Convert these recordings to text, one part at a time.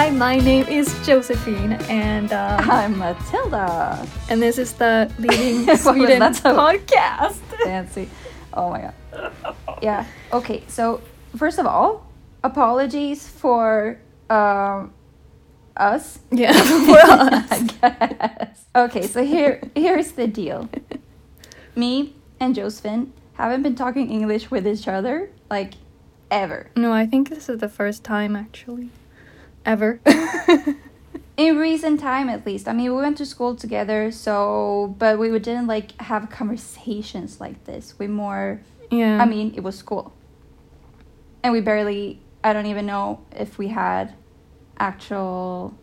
Hi, my name is Josephine, and um, I'm Matilda. and this is the was Sweden podcast. Fancy. Oh my god. Yeah. Okay. So first of all, apologies for um, us. Yeah, us. I guess. Okay. So here, here's the deal. Me and Josephine haven't been talking English with each other like ever. No, I think this is the first time actually, ever. in recent time at least i mean we went to school together so but we didn't like have conversations like this we more yeah. i mean it was school and we barely i don't even know if we had actual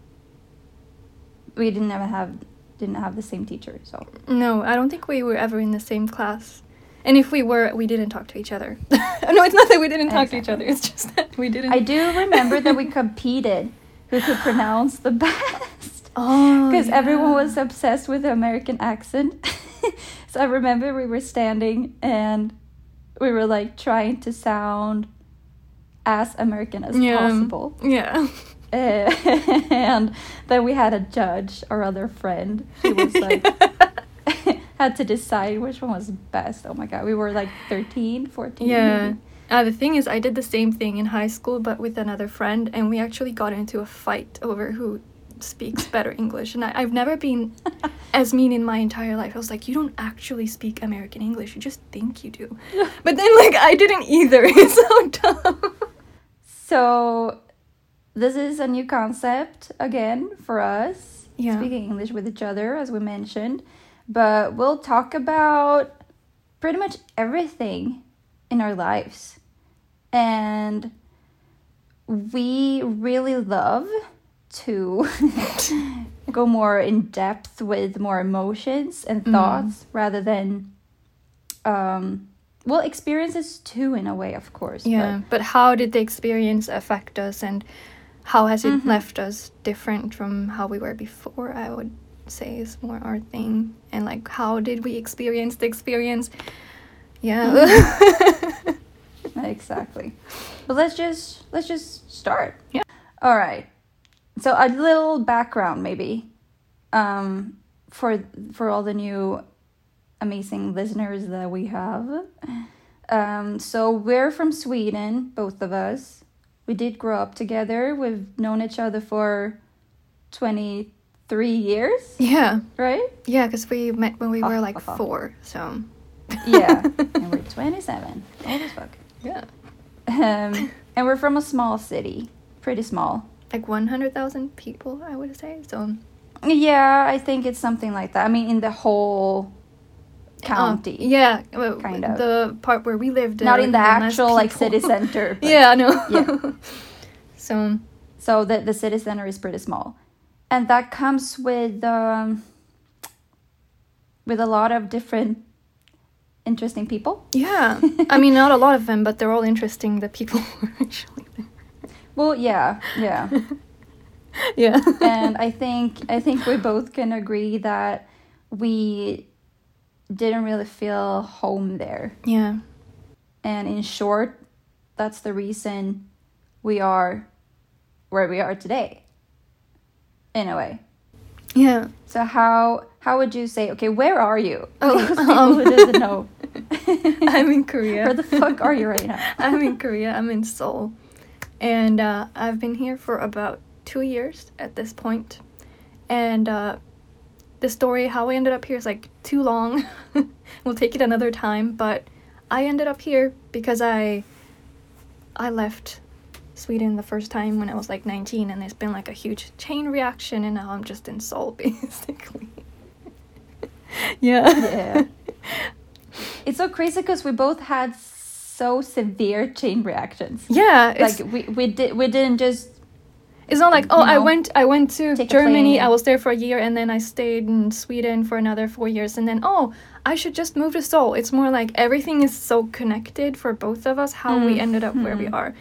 we didn't ever have didn't have the same teacher so no, I don't think we were ever in the same class. And if we were, we didn't talk to each other. no, it's not that we didn't talk to each other. It's just that we didn't. i do remember that we competed who could pronounce the best Oh, because everyone was obsessed with the American accent. so I remember we were standing and we were like trying to sound as American as Yeah. possible. Yeah. Uh, and then we had a judge, our other friend. She was like, had to decide which one was best. Oh my god, we were like 13, 14. Yeah. maybe. Uh, the thing is, I did the same thing in high school, but with another friend, and we actually got into a fight over who speaks better English. And I, I've never been as mean in my entire life. I was like, you don't actually speak American English, you just think you do. But then, like, I didn't either. It's so dumb. So this is a new concept again for us. Yeah. Speaking English with each other, as we mentioned. But we'll talk about pretty much everything in our lives. And we really love to go more in depth with more emotions and Mm. thoughts rather than um well experiences too in a way of course but- Yeah, but how did the experience affect us, and how has it Mhm. left us different from how we were before? I would say is more our thing, and like how did we experience the experience? Yeah. exactly. But let's just let's just start. Yeah. all right so a little background maybe um for for all the new amazing listeners that we have. Um so we're from sweden both of us. We did grow up together. We've known each other for 23 years yeah, right yeah, because we met when we were like Oh. four, so yeah and we're 27 old as fuck yeah, um, and we're from a small city pretty small like one hundred thousand people, I would say. So Yeah, I think it's something like that. I mean, in the whole county. Oh, yeah, well, kind of. the part where we lived. Not in the actual like city center. but- yeah, no. Yeah. so So the the city center is pretty small, and that comes with um, with a lot of different interesting people. Yeah, I mean, not a lot of them, but they're all interesting. The people who actually there. Well, yeah, yeah, Yeah. and I think I think we both can agree that we didn't really feel home there. yeah. And in short, that's the reason we are where we are today. In a way. Yeah. So how how would you say? Okay, where are you? Oh, Those people um, who doesn't know. I'm in Korea. Where the fuck are you right now? I'm in Korea. I'm in Seoul, and uh, I've been here for about two years at this point. And uh, the story how I ended up here is like too long. we'll take it another time. But I ended up here because I I left Sweden the first time when I was like 19, and there's been like a huge chain reaction, and now I'm just in Seoul basically. yeah. Yeah. It's so crazy because we both had so severe chain reactions. Yeah, Like we we did we didn't just It's not like oh you I went I went to Germany. I was there for a year and then I stayed in Sweden for another four years and then oh I should just move to Seoul. It's more like everything is so connected for both of us how we ended up where we Mhm. are.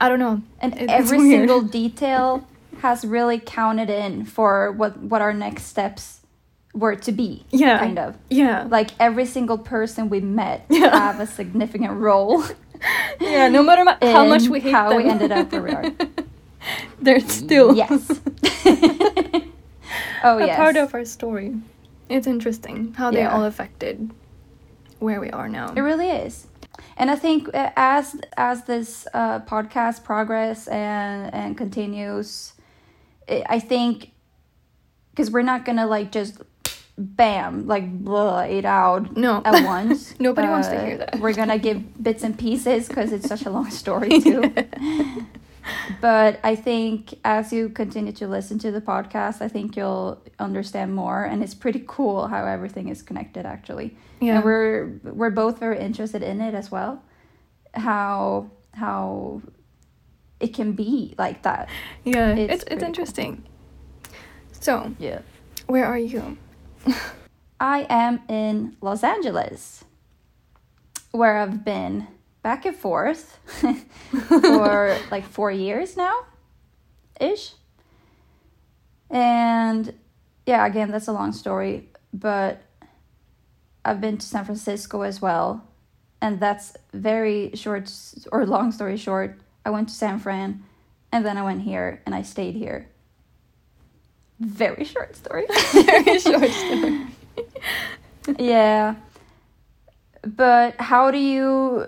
I don't know. and it's every weird. single detail has really counted in for what what our next steps were to be. Yeah. Kind of. Yeah. Like every single person we met Yeah. have a significant role yeah, no matter ma- how much we hate how them. we ended up where we are. they're still yes. oh a yes. part of our story. It's interesting how they Yeah. all affected where we are now. It really is. And I think uh, as as this uh, podcast progress and and continues, I think because we're not gonna like just bam like blah it out No. at once. Nobody wants to Uh, hear that. We're gonna give bits and pieces because it's such a long story too. But I think as you continue to listen to the podcast, I think you'll understand more, and it's pretty cool how everything is connected actually yeah. and we're we're both very interested in it as well how how it can be like that yeah. it's It's it's, pretty cool. interesting. So, yeah where are you? i am in los angeles where i've been back and forth for like four years now ish and yeah again that's a long story but i've been to san francisco as well and that's very short or long story short i went to san fran and then i went here and i stayed here. Very short story. Very short story. yeah. But how do you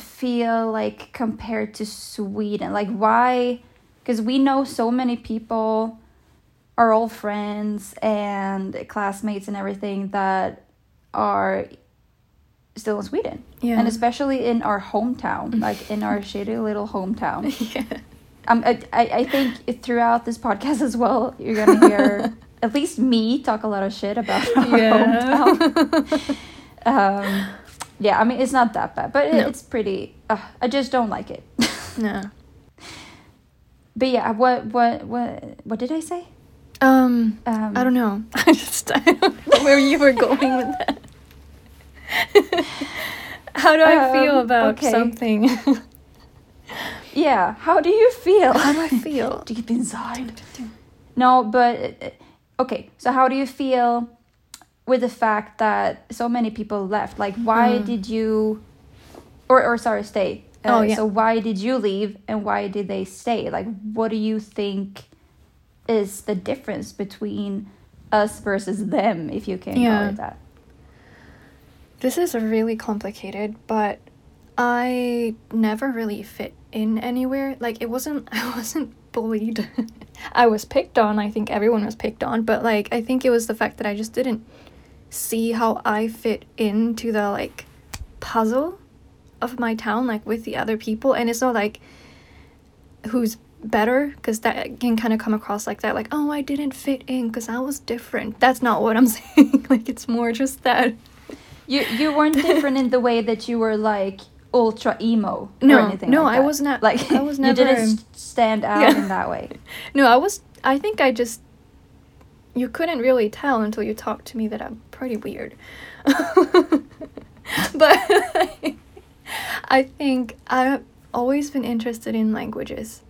feel like compared to sweden like why because we know so many people are all friends and classmates and everything that are still in sweden Yeah. and especially in our hometown like in our shitty little hometown yeah. um, I, I think throughout this podcast as well, you're gonna hear at least me talk a lot of shit about our hometown. Um, yeah, I mean it's not that bad, but it, No. it's pretty. Uh, I just don't like it. no. but yeah, what what what what did I say? Um, Um, I don't know. I just I don't know where you were going with that. How do I feel Um, about okay. something? Yeah, how do you feel? How do I feel? Deep inside. No, but okay. So how do you feel with the fact that so many people left? Like, why Mm. did you, or or sorry, stay? Uh, Oh, yeah. So why did you leave, and why did they stay? Like, what do you think is the difference between us versus them, if you can Yeah. call it that? This is really complicated, but I never really fit in anywhere. Like it wasn't I wasn't bullied. I was picked on. I think everyone was picked on, but like I think it was the fact that I just didn't see how I fit into the like puzzle of my town like with the other people and it's not like who's better because that can kind of come across like that like oh I didn't fit in because I was different. That's not what I'm saying. like it's more just that You you weren't different in the way that you were like ultra emo No, or anything. Like that. No, like I was not- Like I was never. you didn't stand out Yeah. in that way. No, I was. I think I just. You couldn't really tell until you talked to me that I'm pretty weird. but I think I've always been interested in languages.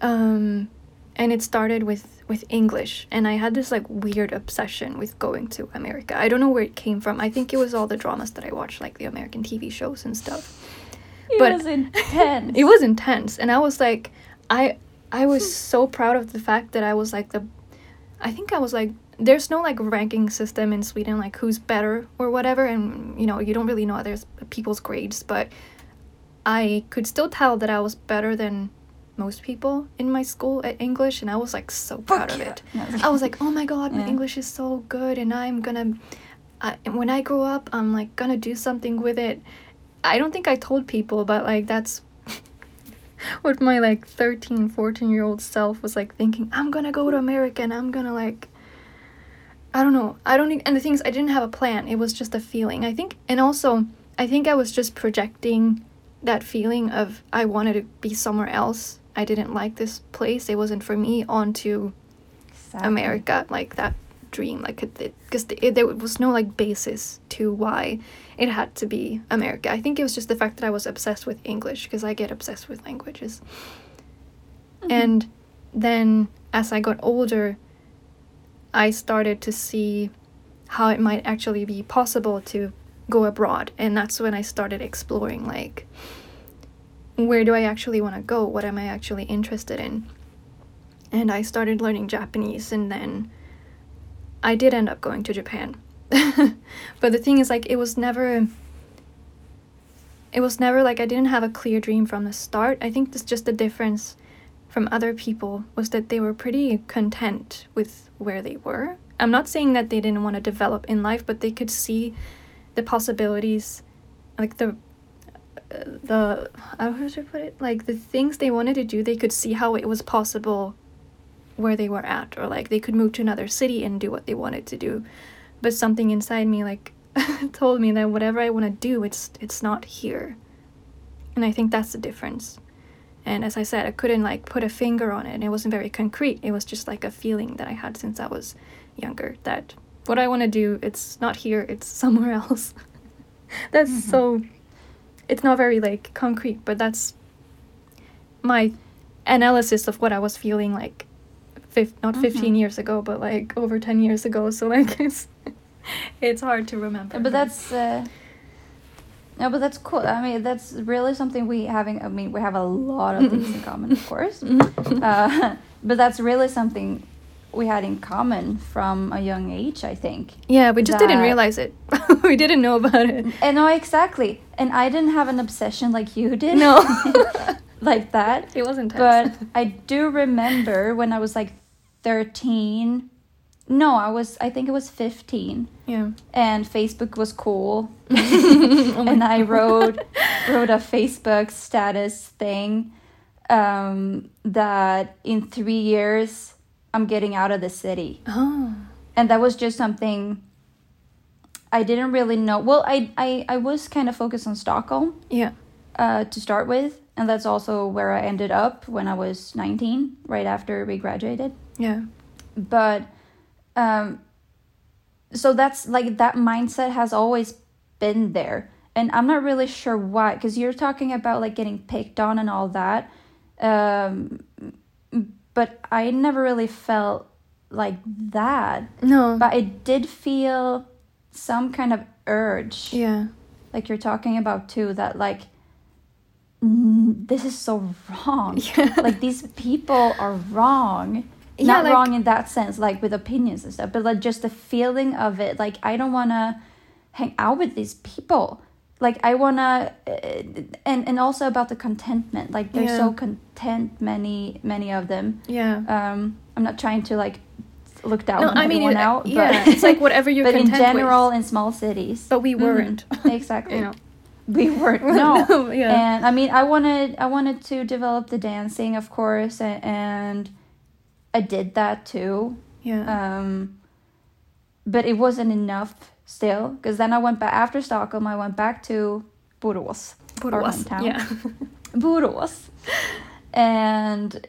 Um, and it started with, with English. And I had this like weird obsession with going to America. I don't know where it came from. I think it was all the dramas that I watched, like the American TV shows and stuff It But- was intense. it was intense and i was like i i was so proud of the fact that i was like the i think i was like there's no like ranking system in sweden like who's better or whatever and you know you don't really know other people's grades but i could still tell that i was better than most people in my school at english and i was like so proud of yeah. it. I was like, oh my god, my Yeah. English is so good, and I'm gonna, I, when I grow up, I'm like gonna do something with it. I don't think I told people, but like that's what my like 13, 14 year old self was like thinking. I'm gonna go to America and I'm gonna like, I don't know. I don't, and the things I didn't have a plan. It was just a feeling. I think, and also, I think I was just projecting that feeling of I wanted to be somewhere else. I didn't like this place. It wasn't for me onto Exactly. America, like that dream, like because there was no like basis to why it had to be America. I think it was just the fact that I was obsessed with English because I get obsessed with languages. Mm-hmm. And then as I got older, I started to see how it might actually be possible to go abroad, and that's when I started exploring like where do I actually want to go? What am I actually interested in? and I started learning Japanese, and then I did end up going to Japan. but the thing is, like, it was never. It was never like I didn't have a clear dream from the start. I think that's just the difference from other people was that they were pretty content with where they were. I'm not saying that they didn't want to develop in life, but they could see the possibilities, like the the uh, how should I put it? Like the things they wanted to do, they could see how it was possible where they were at, or like they could move to another city and do what they wanted to do. But something inside me like told me that whatever I want to do, it's it's not here. And I think that's the difference. And as I said, I couldn't like put a finger on it. And it wasn't very concrete. It was just like a feeling that I had since I was younger that what I want to do, it's not here, it's somewhere else. that's mm-hmm. so it's not very like concrete, but that's my analysis of what I was feeling like fif- not mm-hmm. 15 years ago, but like over 10 years ago. So like it's it's hard to remember. But that's uh no, but that's cool. I mean, that's really something we having. I mean, we have a lot of things in common, of course. uh, but that's really something we had in common from a young age. I think. Yeah, we just didn't realize it. we didn't know about it. And no, exactly. And I didn't have an obsession like you did. No. like that. It wasn't. But I do remember when I was like thirteen no, I was. I think it was fifteen. Yeah. And Facebook was cool, oh and I wrote wrote a Facebook status thing um, that in three years I'm getting out of the city. Oh. And that was just something I didn't really know. Well, I I, I was kind of focused on Stockholm. Yeah. Uh, to start with, and that's also where I ended up when I was 19, right after we graduated. Yeah. But um, so that's like that mindset has always been there. And I'm not really sure why, because you're talking about like getting picked on and all that. Um, but I never really felt like that. No. But I did feel some kind of urge. Yeah. Like you're talking about too, that like, this is so wrong. Yeah. Like these people are wrong yeah, not like, wrong in that sense like with opinions and stuff but like just the feeling of it like i don't want to hang out with these people like i want to uh, and and also about the contentment like they're yeah. so content many many of them yeah um i'm not trying to like look down no, I mean, it, out yeah, but it's like whatever you're but in general with. in small cities but we weren't mm-hmm. exactly you know we weren't no, no yeah and i mean i wanted i wanted to develop the dancing of course and, and I did that too. Yeah. Um, but it wasn't enough still because then I went back after Stockholm. I went back to Borås, Borås, our hometown. Yeah. Borås, and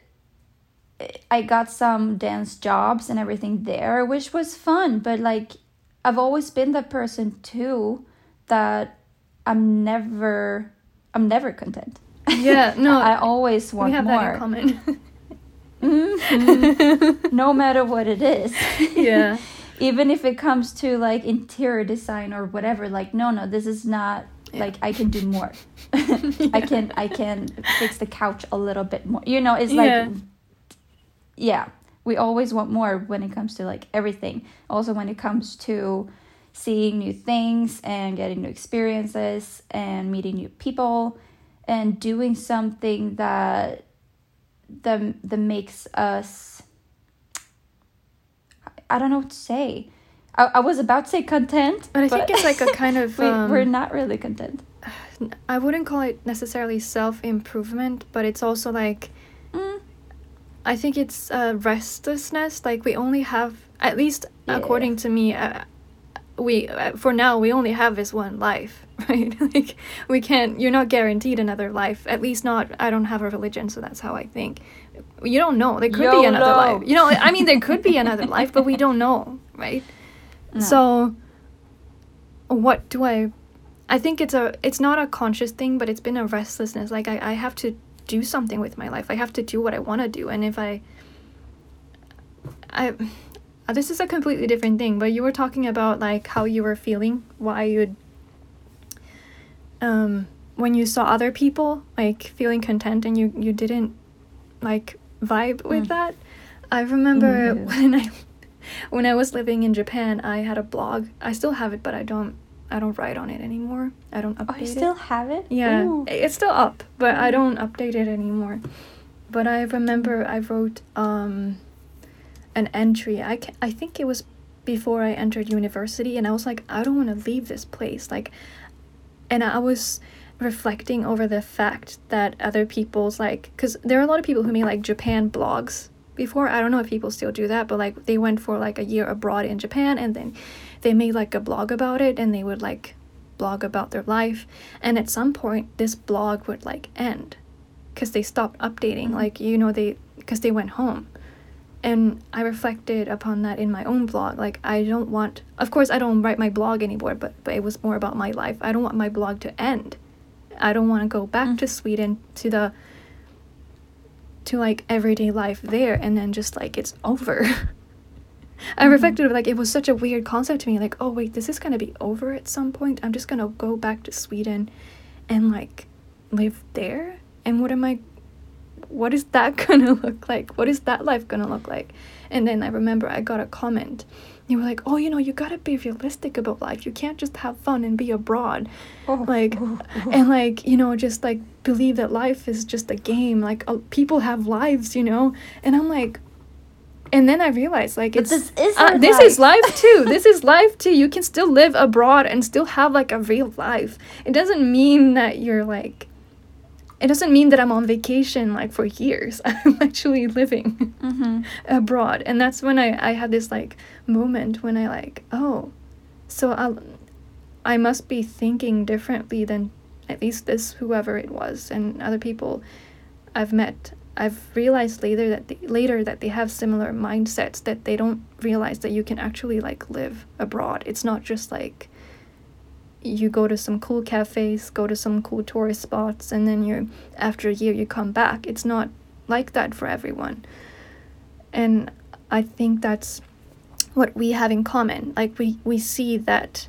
I got some dance jobs and everything there, which was fun. But like, I've always been that person too that I'm never, I'm never content. Yeah, no, I always want we have more. That in common. Mm-hmm. no matter what it is. Yeah. Even if it comes to like interior design or whatever, like no, no, this is not yeah. like I can do more. yeah. I can I can fix the couch a little bit more. You know, it's like yeah. yeah. We always want more when it comes to like everything. Also when it comes to seeing new things and getting new experiences and meeting new people and doing something that that that makes us I don't know what to say. I, I was about to say content, but I think it's like a kind of we, um, we're not really content. I wouldn't call it necessarily self improvement, but it's also like mm. I think it's uh, restlessness. Like we only have, at least yeah. according to me, uh, we uh, for now we only have this one life right? Like we can't you're not guaranteed another life at least not i don't have a religion so that's how i think. You don't know. There could YOLO. be another life. you know i mean there could be another life but we don't know right? No. so what do i i think it's a it's not a conscious thing but it's been a restlessness. Like i, I have to do something with my life. I have to do what i want to do and if i i uh, this is a completely different thing, but you were talking about like how you were feeling, why you'd um when you saw other people like feeling content and you you didn't like vibe with mm. that. I remember Mhm. when I when I was living in Japan, I had a blog. I still have it, but I don't I don't write on it anymore. I don't update Oh, you still it. have it? Yeah, Ooh. it's still up, but I don't update it anymore. But I remember I wrote um an entry. I ca I think it was before I entered university and I was like I don't want to leave this place. Like and I was reflecting over the fact that other people's like cuz there are a lot of people who made like Japan blogs before. I don't know if people still do that, but like they went for like a year abroad in Japan and then they made like a blog about it and they would like blog about their life and at some point this blog would like end because they stopped updating mm-hmm. like you know they because they went home and i reflected upon that in my own blog like i don't want of course i don't write my blog anymore but, but it was more about my life. I don't want my blog to end. I don't want to go back Mm. to sweden to the to like everyday life there and then just like it's over. I Mhm. reflected like it was such a weird concept to me like oh wait this is going to be over at some point? I'm just going to go back to Sweden and like live there? And what am I what is that to look like? What is that life to look like? And then I remember I got a comment. They were like oh you know you got to be realistic about life. You can't just have fun and be abroad. Oh, like oh, and like you know just like believe that life is just a game. Like uh, people have lives you know? And i'm like and then i realized like But it's this is uh, this is life too. This is life too. You can still live abroad and still have like a real life. It doesn't mean that you're like it doesn't mean that i'm on vacation like for years. I'm actually living Mhm. abroad. And that's when i i had this like moment when i like oh so i i must be thinking differently than at least this whoever it was and other people i've met. I've realized later that they, later that they have similar mindsets that they don't realize that you can actually like live abroad. It's not just like you go to some cool cafes go to some cool tourist spots and then you're after a year you come back. It's not like that for everyone. And i think that's what we have in common. Like we we see that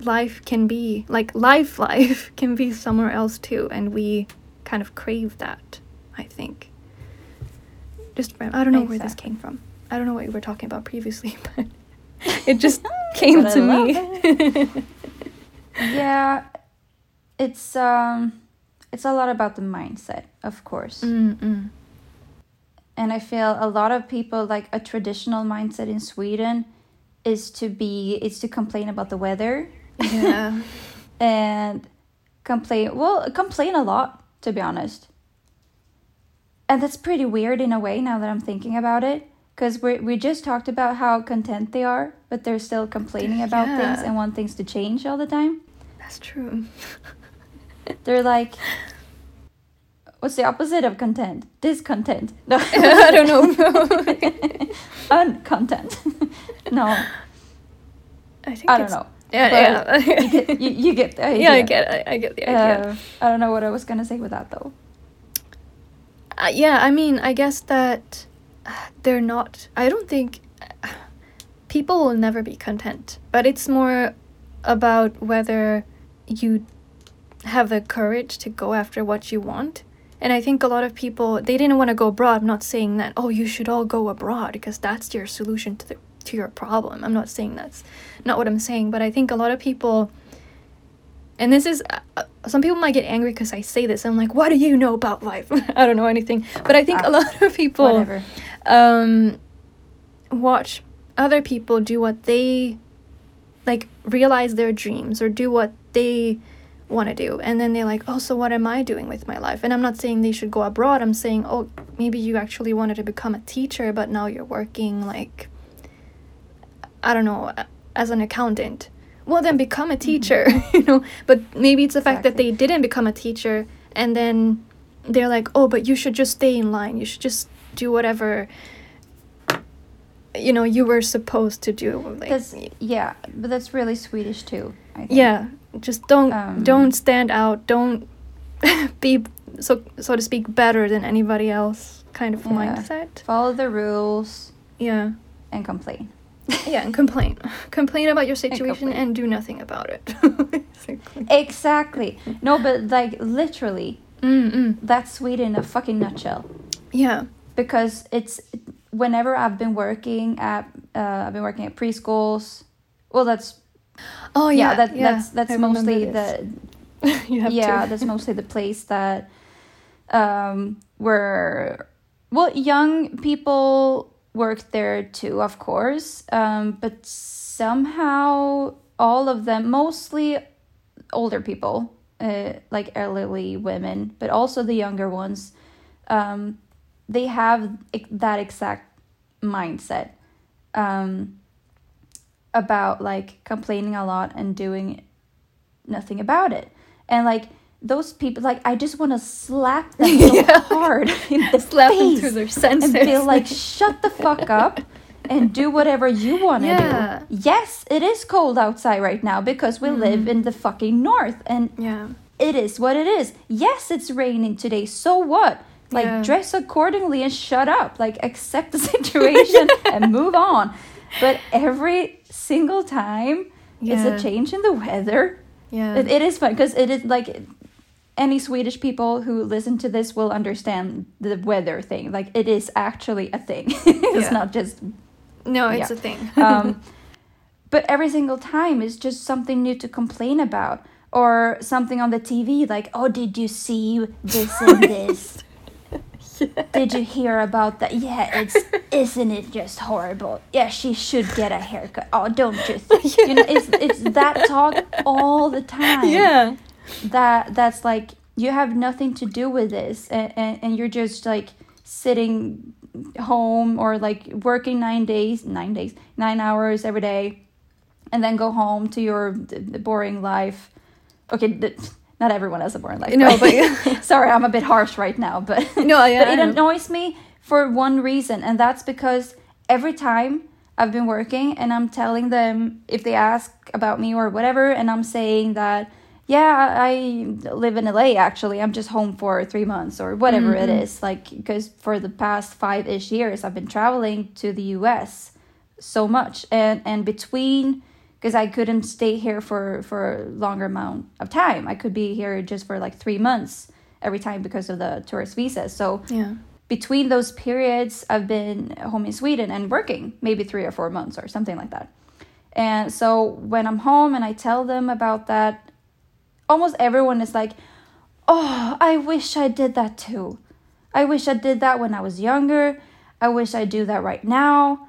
life can be like life life can be somewhere else too and we kind of crave that i think. Just i don't know where this came from. I don't know what you were talking about previously but it just came to me yeah it's um it's a lot about the mindset of course. Mm-mm. and i feel a lot of people like a traditional mindset in sweden is to be is to complain about the weather. Yeah. And complain well complain a lot to be honest. And that's pretty weird in a way now that i'm thinking about it because we we just talked about how content they are but they're still complaining about things and want things to change all the time. That's true. They're like what's the opposite of content? Discontent. No. I don't know. Uncontent. No. I think i don't know. Yeah But yeah. you get, you, you get the idea. yeah i get it i get the idea. Uh, i don't know what i was gonna say with that though. Uh, yeah, I mean, I guess that they're not. I don't think people will never be content, but it's more about whether you have the courage to go after what you want. And I think a lot of people they didn't want to go abroad. I'm not saying that oh you should all go abroad because that's your solution to the to your problem. I'm not saying that's not what I'm saying, but I think a lot of people and this is uh, uh, some people might get angry because I say this. I'm like, what do you know about life? I don't know anything. But I think Ah, a lot of people whatever um, watch other people do what they like, realize their dreams or do what they want to do, and then they're like, oh, so what am I doing with my life? And I'm not saying they should go abroad. I'm saying, oh, maybe you actually wanted to become a teacher, but now you're working like, I don't know, as an accountant. Well, then become a teacher, you know. But maybe it's the fact that they didn't become a teacher, and then they're like, oh, but you should just stay in line. You should just do whatever you know you were supposed to do like That's yeah, but that's really Swedish too. I think. yeah just don't Um, don't stand out don't be so so to speak better than anybody else kind of Yeah. mindset Follow the rules yeah and complain. yeah and complain complain about your situation complain. and do nothing about it basically Exactly. No, but like literally, Mm-mm. that's Sweden in a fucking nutshell. yeah Because it's whenever I've been working at uh, I've been working at preschools. Well, that's Oh yeah, yeah, that yeah. that's that's I mostly the you have yeah that's mostly the place that um where well young people work there too of course um but somehow all of them mostly older people uh, like elderly women but also the younger ones um they have that exact mindset um about like complaining a lot and doing nothing about it. And like those people, like I just want to slap them so Yeah. hard in the Slap them face through their senses. and feel like shut the fuck up and do whatever you want to Yeah. do. Yes, it is cold outside right now because we live in the fucking north and yeah. it is what it is. Yes, it's raining today. So what? Like Yeah. dress accordingly and shut up. Like accept the situation and move on. But every single time it's a change in the weather. Yeah. It, it is fun because it is like any Swedish people who listen to this will understand the weather thing. Like it is actually a thing. it's Yeah. not just no, it's yeah. a thing. um, but every single time is just something new to complain about or something on the TV like, oh, did you see this and this? Did you hear about that? Yeah, it's isn't it just horrible? Yeah, she should get a haircut. Oh, don't you think? You know, it's it's that talk all the time. yeah. That that's like you have nothing to do with this, and, and, and you're just like sitting home or like working nine days, nine days, nine hours every day, and then go home to your boring life. Okay, th- not everyone has a boring life. No, but- sorry, I'm a bit harsh right now, but No, yeah, but it annoys me for one reason, and that's because every time I've been working and I'm telling them if they ask about me or whatever, and I'm saying that yeah, I live in LA actually. I'm just home for three months or whatever it is. Like, because for the past five ish years, I've been traveling to the US so much. And, and between, because I couldn't stay here for, for a longer amount of time, I could be here just for like three months every time because of the tourist visa. So, Yeah. between those periods I've been home in Sweden and working maybe 3 or 4 months or something like that. And so when I'm home and I tell them about that almost everyone is like, "Oh, I wish I did that too. I wish I did that when I was younger. I wish I do that right now.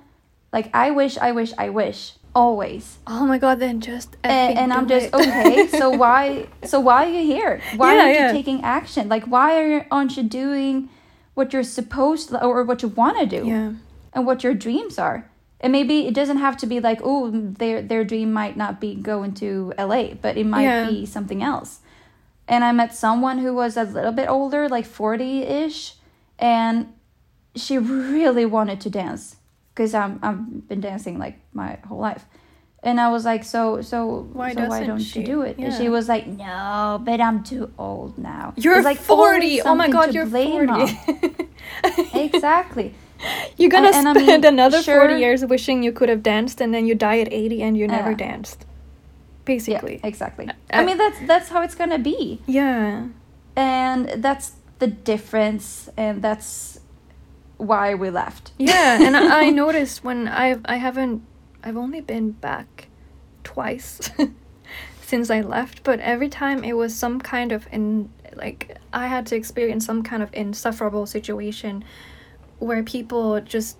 Like I wish, I wish, I wish always." Oh my god, then just And, and I'm just it. okay. So why? So why are you here? Why Yeah, aren't yeah. you taking action? Like why are you, aren't you doing what you're supposed to, or what you want to do? yeah. and what your dreams are. And maybe it doesn't have to be like, oh, their their dream might not be going to LA, but it might Yeah. be something else. And I met someone who was a little bit older, like 40-ish, and she really wanted to dance because I'm I've been dancing like my whole life. And I was like, so so Why so why don't she? you do it? And she was like, no, but I'm too old now. You're like 40. Oh my god, you're 40. exactly. You're gonna And- and I spend mean, another sure- 40 years wishing you could have danced and then you die at 80 and you never Yeah. danced. Yeah, Basically. exactly. I- I mean that's that's how it's gonna be. Yeah. and that's the difference and that's why we left. Yeah, and I, I noticed when I've I haven't I've only been back twice since I left, but every time it was some kind of in like I had to experience some kind of insufferable situation where people just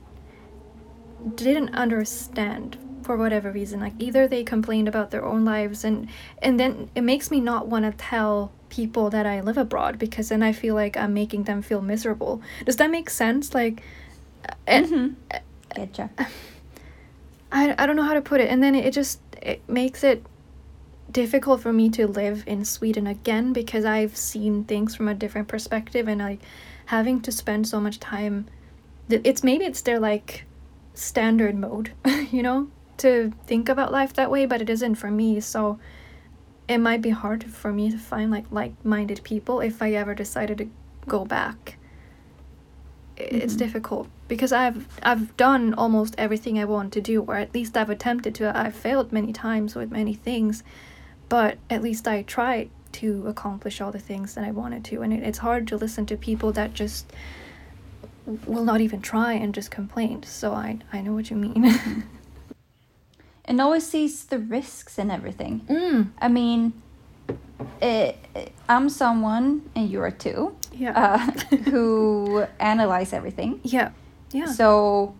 didn't understand for whatever reason. Like either they complained about their own lives and and then it makes me not want to tell people that I live abroad because then I feel like I'm making them feel miserable. Does that make sense? Like and Mhm. Getcha. I, I don't know how to put it and then it just it makes it difficult for me to live in Sweden again because I've seen things from a different perspective and like having to spend so much time it's maybe it's their like standard mode you know to think about life that way but it isn't for me so it might be hard for me to find like like-minded people if I ever decided to go back it's Mhm. difficult because I've I've done almost everything I want to do, or at least I've attempted to. I've failed many times with many things, but at least I tried to accomplish all the things that I wanted to. And it, it's hard to listen to people that just will not even try and just complain. So I I know what you mean. and always sees the risks and everything. mm. I mean, eh, I'm someone, and you are too, Yeah. uh, who analyze everything. yeah. Yeah. So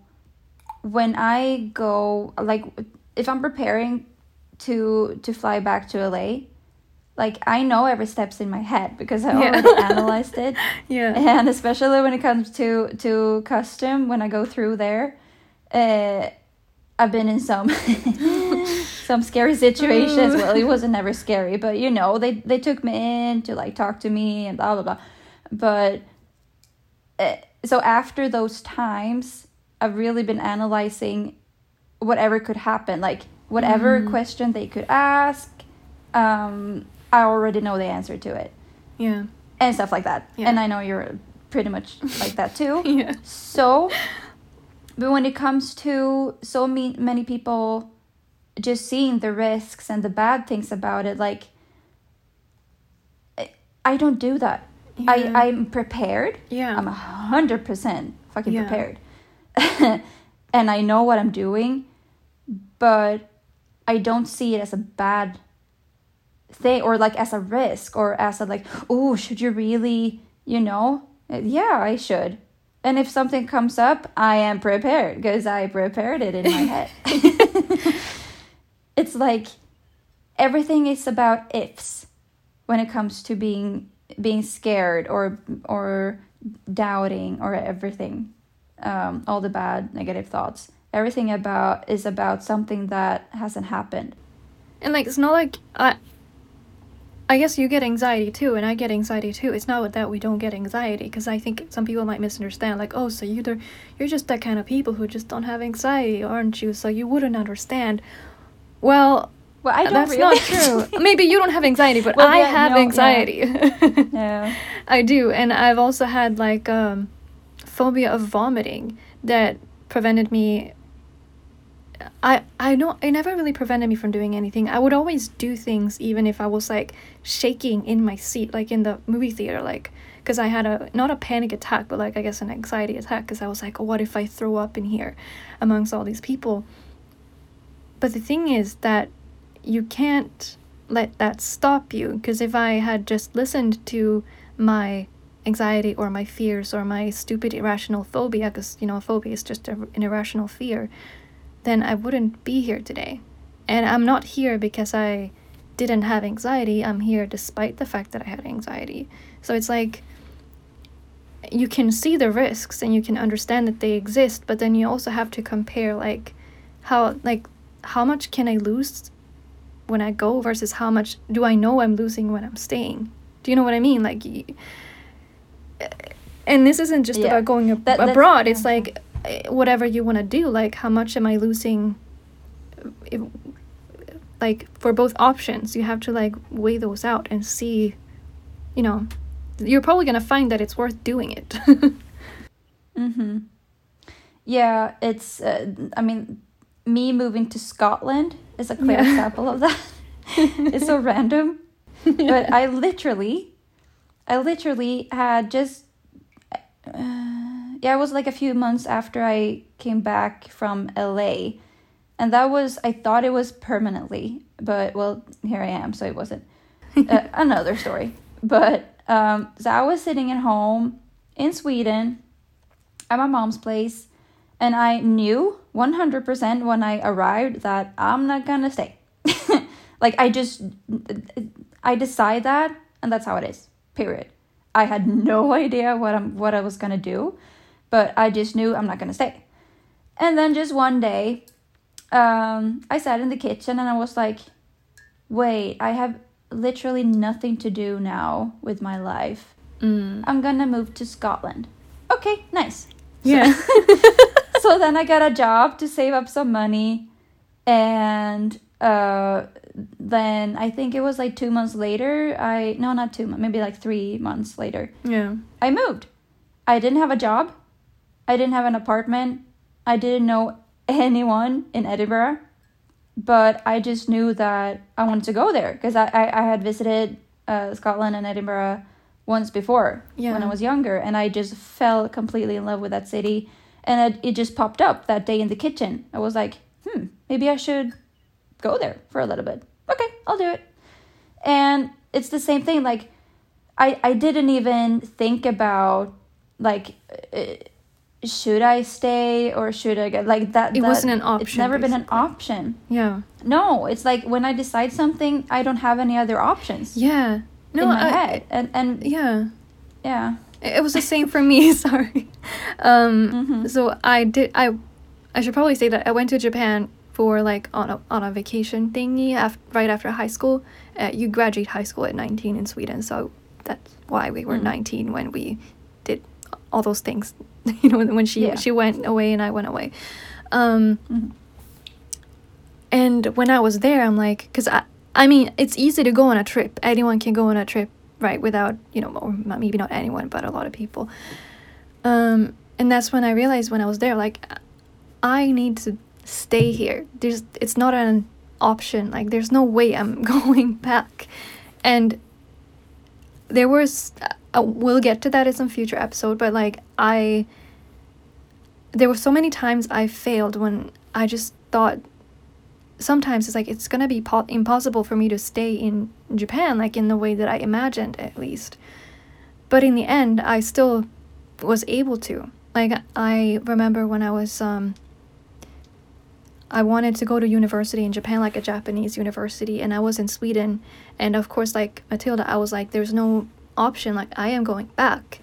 when I go, like, if I'm preparing to to fly back to LA, like I know every steps in my head because I Yeah. already analyzed it, yeah. and especially when it comes to to custom, when I go through there, uh, I've been in some some scary situations. well, it wasn't never scary, but you know, they they took me in to like talk to me and blah blah blah. But uh, so after those times, I've really been analyzing whatever could happen, like whatever question they could ask. Um, I already know the answer to it Yeah. and stuff like that. Yeah. And I know you're pretty much like that too. Yeah. So, but when it comes to so many people just seeing the risks and the bad things about it, like, I- don't do that. Yeah. I, I'm prepared. Yeah. I'm a hundred percent fucking Yeah. prepared. and I know what I'm doing, but I don't see it as a bad thing or like as a risk or as a like, oh, should you really, you know? Yeah, I should. And if something comes up, I am prepared because I prepared it in my head. it's like everything is about ifs when it comes to being being scared or or doubting or everything um, all the bad negative thoughts everything about is about something that hasn't happened And like it's not like I I guess you get anxiety too and I get anxiety too. It's not that we don't get anxiety because I think some people might misunderstand like, "Oh, so you you're just that kind of people who just don't have anxiety, aren't you? So you wouldn't understand." Well, well i don't that's really not true. Maybe you don't have anxiety, but Well, I yeah, have no, yeah. anxiety. yeah I do, and I've also had like um, phobia of vomiting that prevented me. I I know it never really prevented me from doing anything. I would always do things even if I was like shaking in my seat, like in the movie theater, like because I had a not a panic attack, but like I guess an anxiety attack because I was like, oh, what if I throw up in here amongst all these people? But the thing is that you can't let that stop you because if I had just listened to my anxiety or my fears or my stupid irrational phobia because you know a phobia is just a, an irrational fear then i wouldn't be here today. And i'm not here because i didn't have anxiety. I'm here despite the fact that i had anxiety. So it's like you can see the risks and you can understand that they exist but then you also have to compare like how like how much can i lose when i go versus how much do i know i'm losing when i'm staying? Do you know what i mean? Like and this isn't just Yeah. about going ab- That- abroad. It's like eh, whatever you want to do like how much am i losing if, like for both options? You have to like weigh those out and see you know you're probably going to find that it's worth doing it. Mm-hmm. Yeah it's uh, i mean me moving to scotland is a clear Yeah. example of that. It's so random. But I literally, I literally had just, uh, yeah, it was like a few months after I came back from LA, and that was I thought it was permanently, but well, here I am, so it wasn't. uh, another story, but um, so I was sitting at home in Sweden, at my mom's place, and I knew one hundred percent when I arrived that I'm not gonna stay. like I just I decide that and that's how it is. Period. I had no idea what I'm what I was gonna do, but I just knew I'm not gonna stay. And then just one day, um, I sat in the kitchen and I was like, wait, I have literally nothing to do now with my life. mm. I'm gonna move to Scotland. Okay, nice. yeah so then I got a job to save up some money, and uh, then I think it was like two months later. I no, not two months, maybe like three months later. yeah I moved. I didn't have a job. I didn't have an apartment. I didn't know anyone in Edinburgh, but I just knew that I wanted to go there because I, I, I had visited uh, Scotland and Edinburgh once before Yeah. when I was younger, and I just fell completely in love with that city. And it, it just popped up that day in the kitchen. I was like, hmm, maybe I should go there for a little bit. Okay, I'll do it. And it's the same thing. Like, I I didn't even think about like. Uh, should I stay or should I go? Like that. It that- wasn't an option. It's never been an option. Yeah. No, it's like when I decide something, I don't have any other options Yeah. No, in my I, head, and and yeah. yeah, It was the same for me. Sorry. Um, Mhm. So I did. I I should probably say that I went to Japan for like on a on a vacation thingy af- right after high school. Uh, you graduate high school at nineteen in Sweden, so that's why we were Mm. nineteen when we did all those things. you know, when she Yeah. she went away and I went away. Um, Mhm. and when I was there, I'm like, because I, I mean, it's easy to go on a trip. Anyone can go on a trip, right? Without, you know, or maybe not anyone, but a lot of people. Um, and that's when I realized when I was there, like, I need to stay here. There's, it's not an option. Like, there's no way I'm going back. And there was, uh, we'll get to that in some future episode, but like, I, there were so many times I failed when I just thought sometimes it's like it's gonna be po- impossible for me to stay in Japan, like in the way that I imagined at least. But in the end, I still was able to. Like I remember when I was um, I wanted to go to university in Japan, like a Japanese university, and I was in Sweden, and of course, like Matilda, I was like, there's no option. Like I am going back.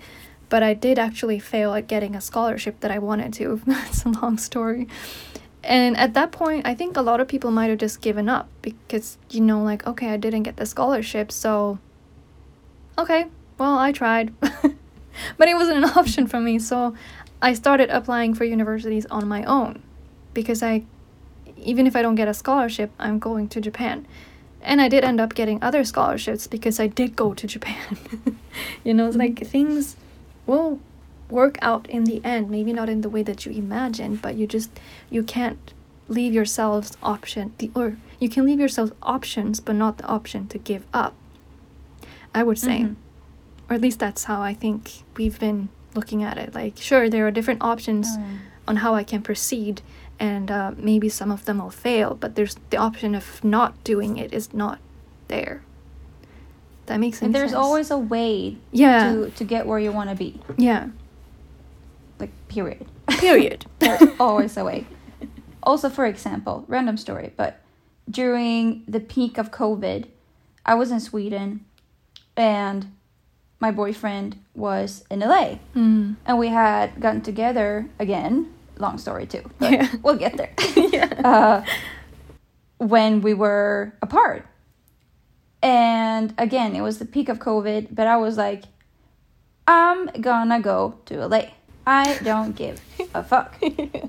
But I did actually fail at getting a scholarship that I wanted to. it's a long story. And at that point, I think a lot of people might have just given up because, you know, like, okay, I didn't get the scholarship, so okay, well, I tried. but it wasn't an option for me, so I started applying for universities on my own because I, even if I don't get a scholarship, I'm going to Japan. And I did end up getting other scholarships because I did go to Japan. you know, it's mm-hmm. like things will work out in the end maybe not in the way that you imagined but you just you can't leave yourselves option the, or you can leave yourselves options but not the option to give up i would say Mhm. or at least that's how i think we've been looking at it like sure there are different options Mm. on how i can proceed and uh, maybe some of them will fail but there's the option of not doing it is not there that makes sense and there's always a way yeah to to get where you want to be. yeah Like period. period There's always a way. Also, for example, random story, but during the peak of COVID, I was in Sweden and my boyfriend was in LA. mm. And we had gotten together again. Long story, too. But Yeah. we'll get there. yeah uh, when we were apart. And again, it was the peak of COVID, but I was like, I'm gonna go to LA. I don't give a fuck.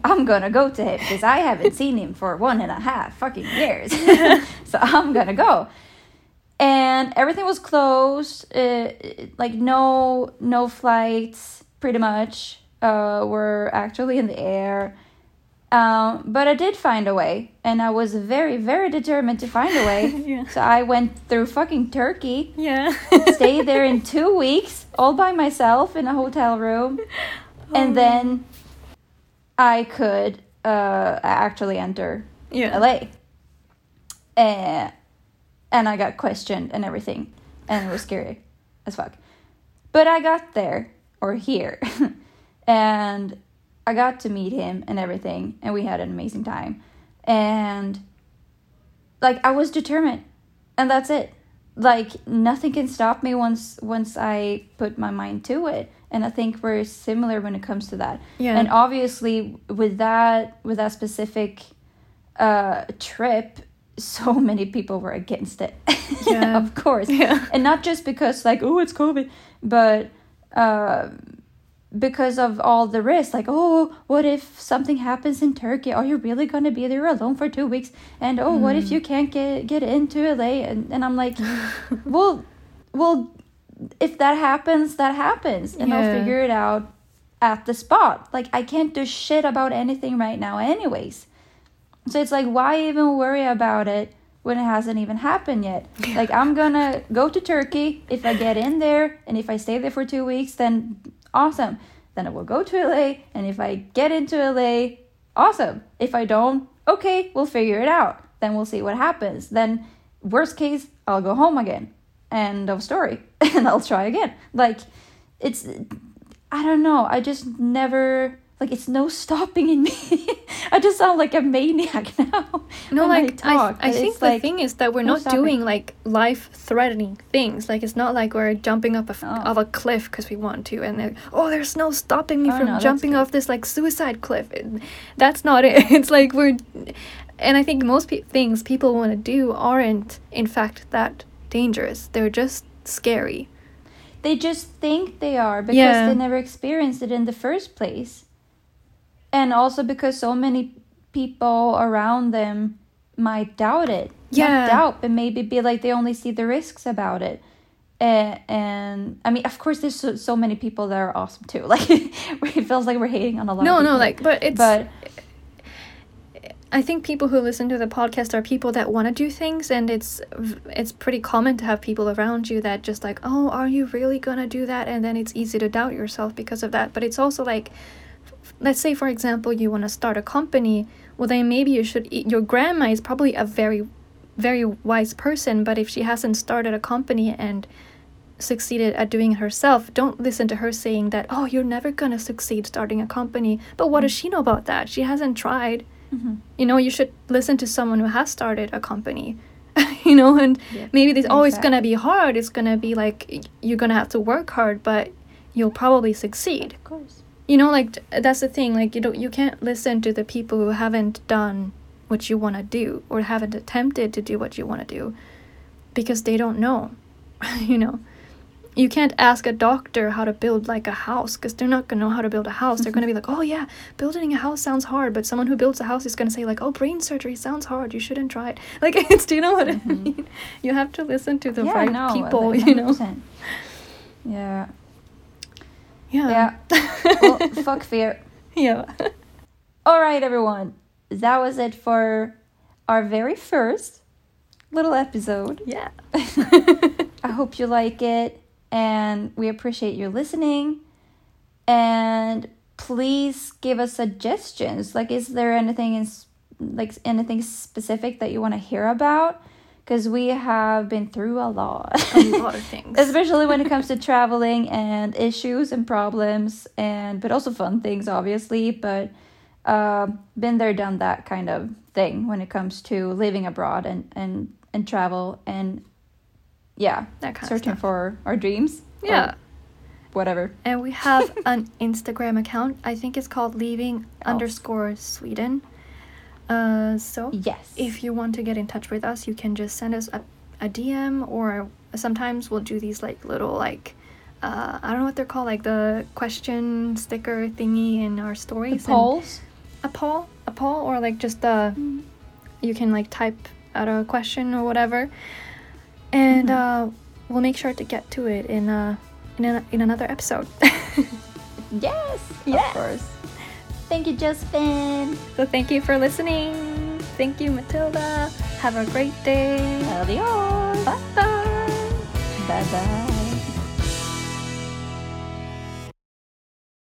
I'm gonna go to him because I haven't seen him for one and a half fucking years. so I'm gonna go. And everything was closed. Uh, like no no flights, pretty much, uh, were actually in the air. Um, but I did find a way, and I was very very determined to find a way. Yeah. So I went through fucking Turkey Yeah. stayed there in two weeks all by myself in a hotel room and Oh. then i could uh actually enter yeah. la and, and i got questioned and everything and it was scary as fuck. But i got there or here and i got to meet him and everything and we had an amazing time. And like i was determined and that's it. Like nothing can stop me once once i put my mind to it and i think we're similar when it comes to that. Yeah. and obviously with that with that specific uh trip so many people were against it. Yeah. of course. Yeah. and not just because like oh it's covid but uh because of all the risks like oh what if something happens in turkey? Are you really going to be there alone for two weeks? And oh what if you can't get get into la and, and i'm like well well if that happens that happens and i'll figure it out at the spot like i can't do shit about anything right now anyways so it's like why even worry about it when it hasn't even happened yet. Like I'm gonna go to Turkey. If I get in there and if I stay there for two weeks, then awesome. Then I will go to LA, and if I get into LA, awesome. If I don't, okay, we'll figure it out. Then we'll see what happens. Then worst case, I'll go home again. End of story. and I'll try again. Like it's I don't know. I just never like it's no stopping in me. I just sound like a maniac now. No, like I, I, talk, I but think the like, thing is that we're no not stopping. doing like life-threatening things. Like it's not like we're jumping up a f Oh. of a cliff because we want to, and then oh, there's no stopping me Oh, from no, jumping off this like suicide cliff. It- that's not it. It's like we're, and I think most pe- things people want to do aren't in fact that dangerous. They're just scary. they just think they are because Yeah. they never experienced it in the first place. And also because so many people around them might doubt it. Yeah. Not doubt, but maybe be like they only see the risks about it. And, and I mean, of course, there's so, so many people that are awesome too. Like, it feels like we're hating on a lot. No, of no, like, but it's. but I think people who listen to the podcast are people that want to do things, and it's it's pretty common to have people around you that just like, oh, are you really gonna do that? And then it's easy to doubt yourself because of that. But it's also like, let's say for example, you want to start a company. Well, then maybe you should. Your grandma is probably a very, very wise person, but if she hasn't started a company and succeeded at doing it herself, don't listen to her saying that, oh, you're never gonna succeed starting a company. But what does mm. she know about that? She hasn't tried mhm. you know you should listen to someone who has started a company you know and Yeah, maybe it's always gonna be hard it's gonna be like you're gonna have to work hard but you'll probably succeed of course. you know like that's the thing like you don't you can't listen to the people who haven't done what you want to do or haven't attempted to do what you want to do because they don't know you know you can't ask a doctor how to build like a house because they're not to know how to build a house they're going to be like oh yeah building a house sounds hard but someone who builds a house is to say like oh brain surgery sounds hard you shouldn't try it like it's do you know what i Mhm. mean you have to listen to the yeah, right no, people like you know Yeah. yeah Yeah. Well, fuck fear. yeah All right, everyone. That was it for our very first little episode. yeah I hope you like it and we appreciate you listening. And please give us suggestions. Like, is there anything in, like anything specific that you want to hear about? Because we have been through a lot. a lot of things especially when it comes to traveling and issues and problems and but also fun things obviously but uh, been there done that kind of thing when it comes to living abroad and and and travel and yeah that kind of searching stuff for our dreams yeah whatever And we have an Instagram account. I think it's called leaving Oh. underscore Sweden. Uh, so yes if you want to get in touch with us, you can just send us a, a DM or sometimes we'll do these like little like uh, I don't know what they're called, like the question sticker thingy in our stories. and- polls a poll, a poll, or like just a you can like type out a question or whatever, and Mhm. uh, we'll make sure to get to it in uh in a, in another episode. yes Yes. of course thank you josephine so thank you for listening. Thank you, Matilda. Have a great day. adios Bye bye. bye bye